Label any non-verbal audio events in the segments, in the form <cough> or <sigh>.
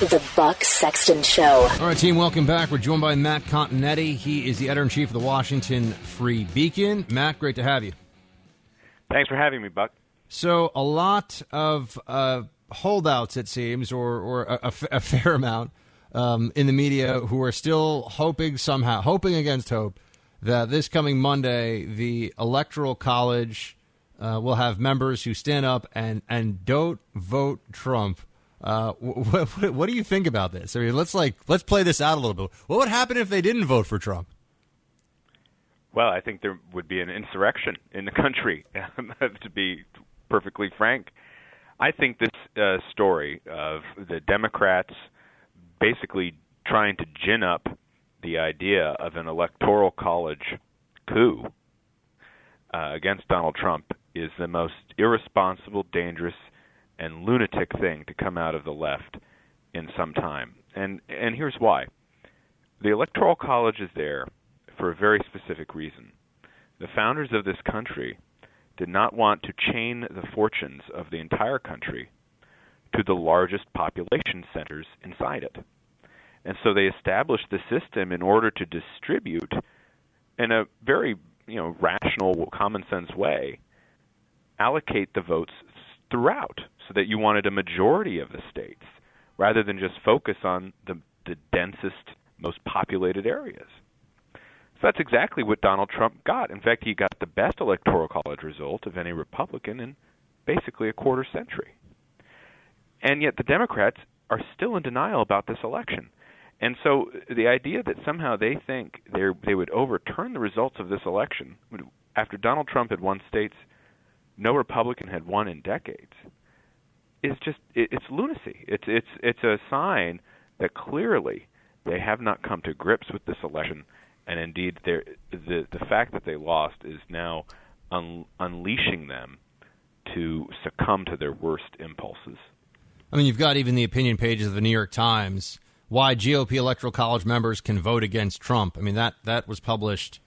The Buck Sexton Show. All right, team, welcome back. We're joined by Matt Continetti. He is the editor in chief of the Washington Free Beacon. Matt, great to have you. Thanks for having me, Buck. So, a lot of uh, holdouts, it seems, or, or a, a fair amount um, in the media who are still hoping somehow, hoping against hope, that this coming Monday, the Electoral College uh, will have members who stand up and, and don't vote Trump uh, <laughs> what, what, what, do you think about this? I mean, let's like let's play this out a little bit. What would happen if they didn't vote for Trump? Well, I think there would be an insurrection in the country. <laughs> to be perfectly frank, I think this uh, story of the Democrats basically trying to gin up the idea of an electoral college coup uh, against Donald Trump is the most irresponsible, dangerous, and lunatic thing to come out of the left in some time. And and here's why. The Electoral College is there for a very specific reason. The founders of this country did not want to chain the fortunes of the entire country to the largest population centers inside it. And so they established the system in order to distribute in a very, you know, rational common sense way allocate the votes throughout so that you wanted a majority of the states rather than just focus on the, the densest, most populated areas. So that's exactly what Donald Trump got. In fact, he got the best electoral college result of any Republican in basically a quarter century. And yet the Democrats are still in denial about this election. And so the idea that somehow they think they would overturn the results of this election after Donald Trump had won states no Republican had won in decades is just it, it's lunacy. It's it's it's a sign that clearly they have not come to grips with this election, and indeed the the fact that they lost is now un, unleashing them to succumb to their worst impulses. I mean, you've got even the opinion pages of the New York Times why GOP electoral college members can vote against Trump. I mean that that was published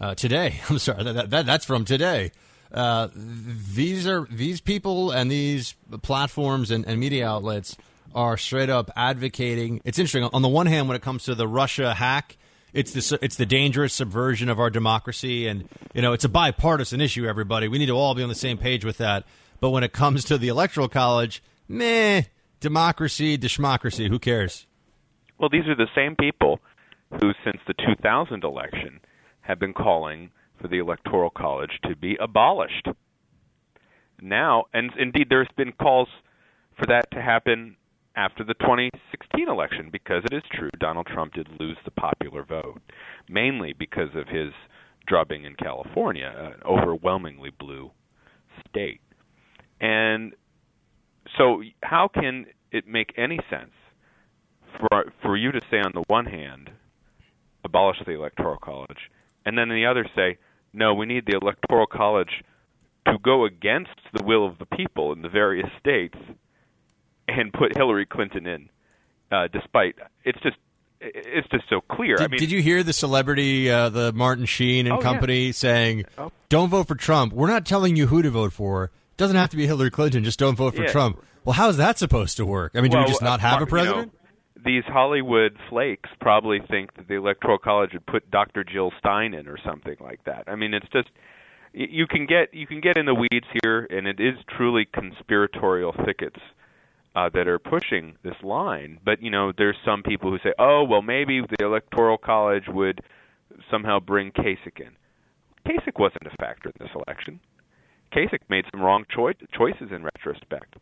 uh, today. <laughs> I'm sorry, that, that that's from today. Uh, these are these people and these platforms and, and media outlets are straight up advocating. It's interesting. On the one hand, when it comes to the Russia hack, it's the it's the dangerous subversion of our democracy, and you know it's a bipartisan issue. Everybody, we need to all be on the same page with that. But when it comes to the electoral college, meh, democracy, democracy, who cares? Well, these are the same people who, since the 2000 election, have been calling for the Electoral College to be abolished. Now, and indeed, there's been calls for that to happen after the 2016 election because it is true Donald Trump did lose the popular vote, mainly because of his drubbing in California, an overwhelmingly blue state. And so, how can it make any sense for for you to say on the one hand, abolish the electoral college, and then on the other say, no, we need the Electoral College to go against the will of the people in the various states and put Hillary Clinton in, uh, despite it's just it's just so clear. Did, I mean, did you hear the celebrity, uh, the Martin Sheen and oh, company, yeah. saying, oh. "Don't vote for Trump. We're not telling you who to vote for. It doesn't have to be Hillary Clinton. Just don't vote for yeah. Trump." Well, how is that supposed to work? I mean, well, do we just not have uh, a president? You know, these Hollywood flakes probably think that the Electoral College would put Dr. Jill Stein in or something like that. I mean, it's just you can get you can get in the weeds here, and it is truly conspiratorial thickets uh, that are pushing this line. But you know, there's some people who say, "Oh, well, maybe the Electoral College would somehow bring Kasich in." Kasich wasn't a factor in this election. Kasich made some wrong choi- choices in retrospect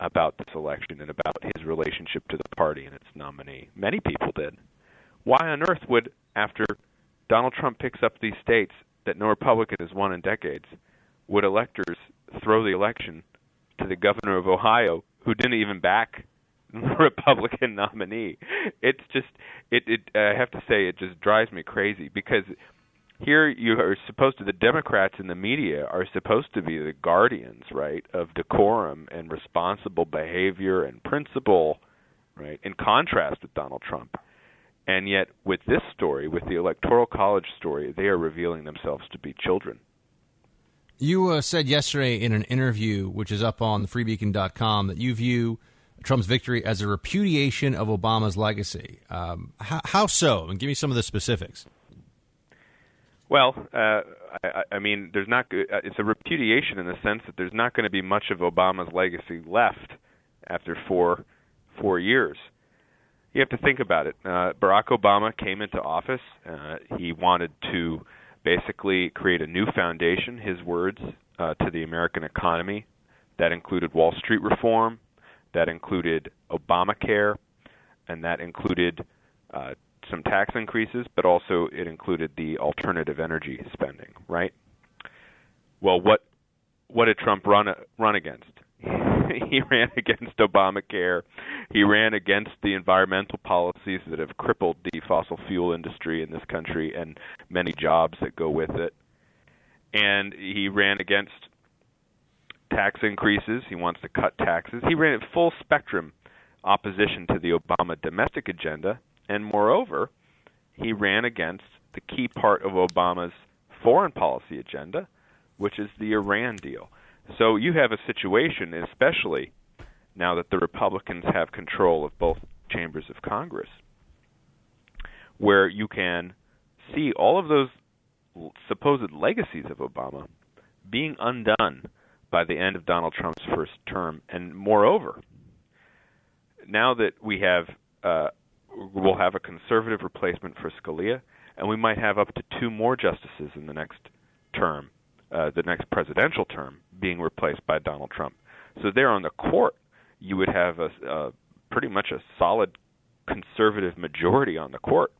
about this election and about his relationship to the party and its nominee. Many people did. Why on earth would, after Donald Trump picks up these states that no Republican has won in decades, would electors throw the election to the governor of Ohio who didn't even back <laughs> the Republican nominee. It's just it it I have to say it just drives me crazy because here you are supposed to the Democrats in the media are supposed to be the guardians, right, of decorum and responsible behavior and principle, right? In contrast with Donald Trump. And yet with this story, with the electoral college story, they are revealing themselves to be children. You uh, said yesterday in an interview, which is up on freebeacon.com, that you view Trump's victory as a repudiation of Obama's legacy. Um, how, how, so? And give me some of the specifics. Well, uh, I, I, mean, there's not. Uh, it's a repudiation in the sense that there's not going to be much of Obama's legacy left after four four years. You have to think about it. Uh, Barack Obama came into office. Uh, he wanted to basically create a new foundation. His words uh, to the American economy. That included Wall Street reform. That included Obamacare, and that included uh, some tax increases, but also it included the alternative energy spending, right? Well, what what did Trump run run against? <laughs> he ran against Obamacare. He ran against the environmental policies that have crippled the fossil fuel industry in this country and many jobs that go with it. And he ran against tax increases. He wants to cut taxes. He ran at full spectrum opposition to the Obama domestic agenda and moreover, he ran against the key part of Obama's foreign policy agenda, which is the Iran deal. So you have a situation, especially now that the Republicans have control of both chambers of Congress, where you can see all of those supposed legacies of Obama being undone by the end of Donald Trump's first term. And moreover, now that we have uh, we'll have a conservative replacement for Scalia, and we might have up to two more justices in the next term, uh, the next presidential term, being replaced by Donald Trump. So there on the court, you would have a, a pretty much a solid conservative majority on the court.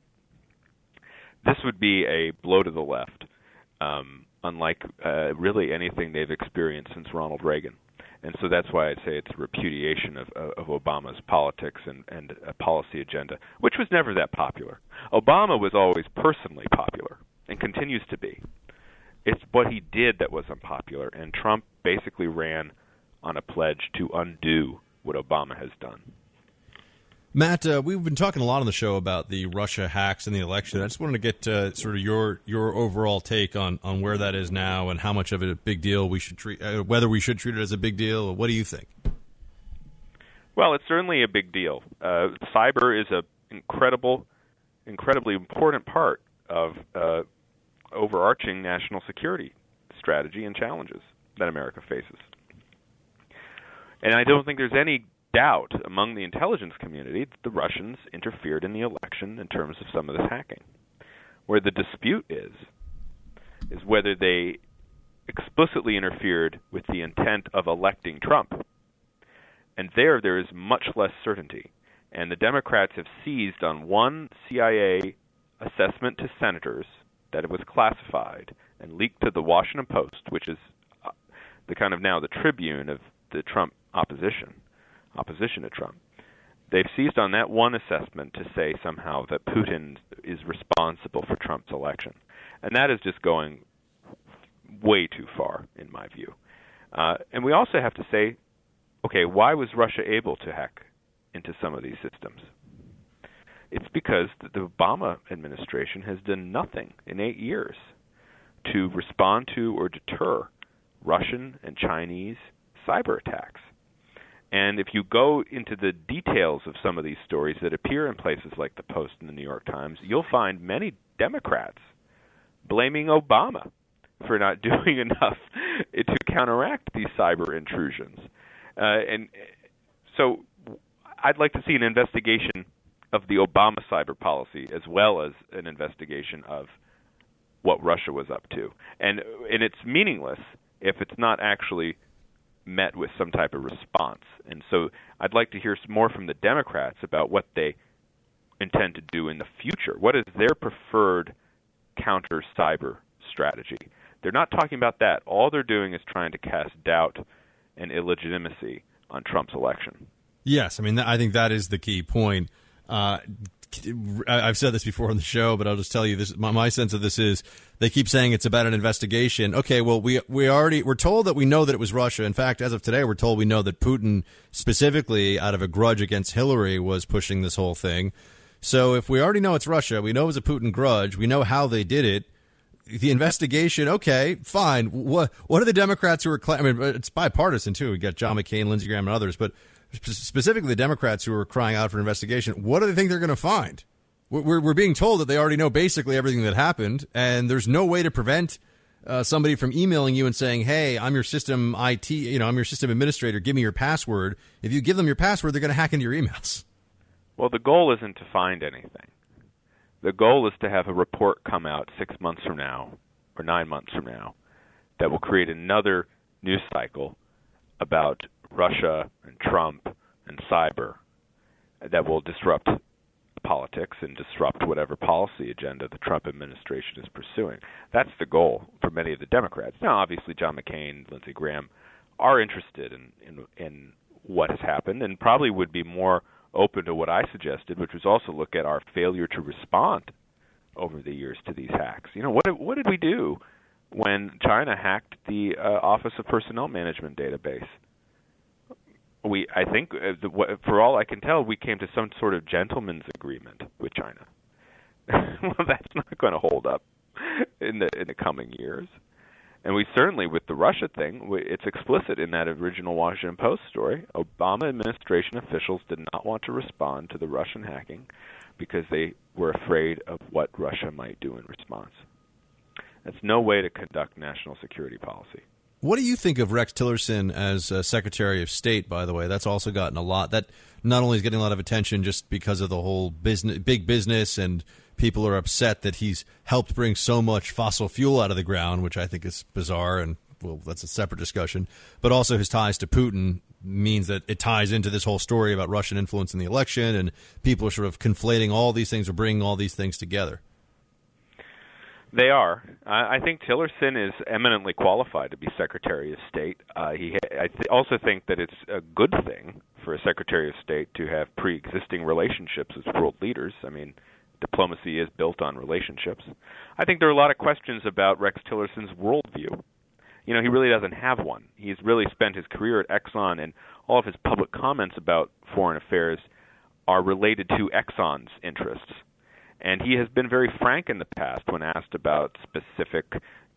This would be a blow to the left, um, unlike uh, really anything they've experienced since Ronald Reagan and so that's why I'd say it's a repudiation of, of Obama's politics and, and a policy agenda, which was never that popular. Obama was always personally popular and continues to be. It's what he did that was unpopular, and Trump basically ran on a pledge to undo what Obama has done. Matt, uh, we've been talking a lot on the show about the Russia hacks and the election. I just wanted to get uh, sort of your your overall take on, on where that is now and how much of it a big deal we should treat, uh, whether we should treat it as a big deal. What do you think? Well, it's certainly a big deal. Uh, cyber is an incredible, incredibly important part of uh, overarching national security strategy and challenges that America faces. And I don't think there's any doubt among the intelligence community that the Russians interfered in the election in terms of some of this hacking. Where the dispute is, is whether they explicitly interfered with the intent of electing Trump. And there, there is much less certainty. And the Democrats have seized on one CIA assessment to senators that it was classified and leaked to the Washington Post, which is uh, the kind of now the tribune of the Trump opposition opposition to Trump. They've seized on that one assessment to say somehow that Putin is responsible for Trump's election. And that is just going way too far, in my view. Uh, and we also have to say, okay, why was Russia able to hack into some of these systems? It's because the Obama administration has done nothing in eight years to respond to or deter Russian and Chinese cyber attacks. And if you go into the details of some of these stories that appear in places like the Post and the New York Times, you'll find many Democrats blaming Obama for not <laughs> doing enough to counteract these cyber intrusions. Uh, and so I'd like to see an investigation of the Obama cyber policy as well as an investigation of what Russia was up to. And and it's meaningless if it's not actually met with some type of response. And so I'd like to hear more from the Democrats about what they intend to do in the future. What is their preferred counter cyber strategy? They're not talking about that. All they're doing is trying to cast doubt and illegitimacy on Trump's election. Yes, I mean I think that is the key point. Uh, I've said this before on the show, but I'll just tell you this. My, my, sense of this is they keep saying it's about an investigation. Okay, well we we already we're told that we know that it was Russia. In fact, as of today, we're told we know that Putin specifically, out of a grudge against Hillary, was pushing this whole thing. So if we already know it's Russia, we know it was a Putin grudge. We know how they did it. The investigation, okay, fine. What what are the Democrats who are? I mean, it's bipartisan too. We got John McCain, Lindsey Graham, and others, but specifically the Democrats who are crying out for investigation. What do they think they're going to find? We're, we're being told that they already know basically everything that happened, and there's no way to prevent uh, somebody from emailing you and saying, "Hey, I'm your system IT, you know, I'm your system administrator. Give me your password." If you give them your password, they're going to hack into your emails. Well, the goal isn't to find anything. The goal is to have a report come out six months from now or nine months from now that will create another news cycle about Russia and Trump and cyber that will disrupt politics and disrupt whatever policy agenda the Trump administration is pursuing. That's the goal for many of the Democrats. Now, obviously, John McCain, Lindsey Graham are interested in, in, in what has happened and probably would be more open to what I suggested, which was also look at our failure to respond over the years to these hacks. You know, what what did we do when China hacked the uh, Office of Personnel Management database? We I think uh, for all I can tell, we came to some sort of gentleman's agreement with China. <laughs> well, that's not going to hold up in the in the coming years. And we certainly, with the Russia thing, it's explicit in that original Washington Post story. Obama administration officials did not want to respond to the Russian hacking because they were afraid of what Russia might do in response. That's no way to conduct national security policy. What do you think of Rex Tillerson as uh, Secretary of State? By the way, that's also gotten a lot. That not only is getting a lot of attention just because of the whole business, big business, and people are upset that he's helped bring so much fossil fuel out of the ground, which I think is bizarre, and well, that's a separate discussion. But also his ties to Putin means that it ties into this whole story about Russian influence in the election, and people are sort of conflating all these things or bringing all these things together. They are. I think Tillerson is eminently qualified to be Secretary of State. Uh, he, I th- also think that it's a good thing for a Secretary of State to have pre-existing relationships with world leaders. I mean, diplomacy is built on relationships. I think there are a lot of questions about Rex Tillerson's worldview. You know, he really doesn't have one. He's really spent his career at Exxon, and all of his public comments about foreign affairs are related to Exxon's interests and he has been very frank in the past when asked about specific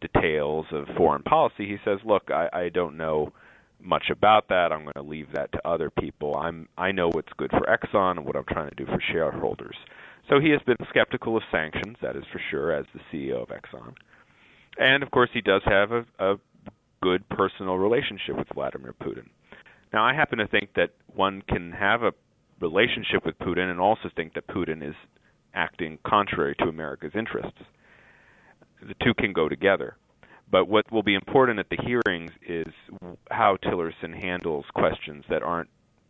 details of foreign policy. He says, "Look, I, I don't know much about that. I'm going to leave that to other people. I'm I know what's good for Exxon and what I'm trying to do for shareholders." So he has been skeptical of sanctions, that is for sure, as the CEO of Exxon. And of course, he does have a, a good personal relationship with Vladimir Putin. Now, I happen to think that one can have a relationship with Putin and also think that Putin is acting contrary to America's interests. The two can go together. But what will be important at the hearings is how Tillerson handles questions that aren't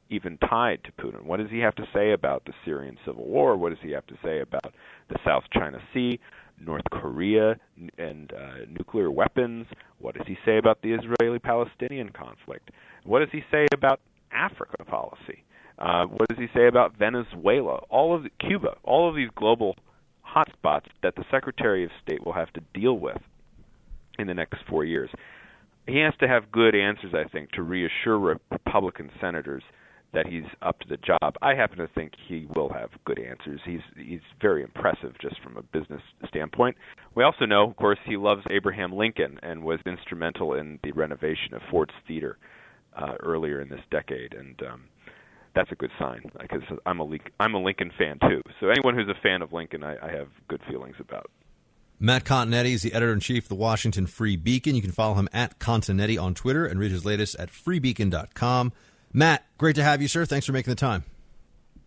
even tied to Putin. What does he have to say about the Syrian civil war? What does he have to say about the South China Sea, North Korea, and uh, nuclear weapons? What does he say about the Israeli Palestinian conflict? What does he say about Africa policy? Uh, what does he say about Venezuela? All of the, Cuba, all of these global hotspots that the Secretary of State will have to deal with in the next four years. He has to have good answers, I think, to reassure Republican senators that he's up to the job. I happen to think he will have good answers. He's he's very impressive just from a business standpoint. We also know, of course, he loves Abraham Lincoln and was instrumental in the renovation of Ford's Theater uh, earlier in this decade. And um, that's a good sign because I'm a I'm a Lincoln fan too. So anyone who's a fan of Lincoln, I, I have good feelings about. Matt Continetti is the editor in chief of the Washington Free Beacon. You can follow him at Continetti on Twitter and read his latest at freebeacon.com. Matt, great to have you, sir. Thanks for making the time.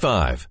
Five.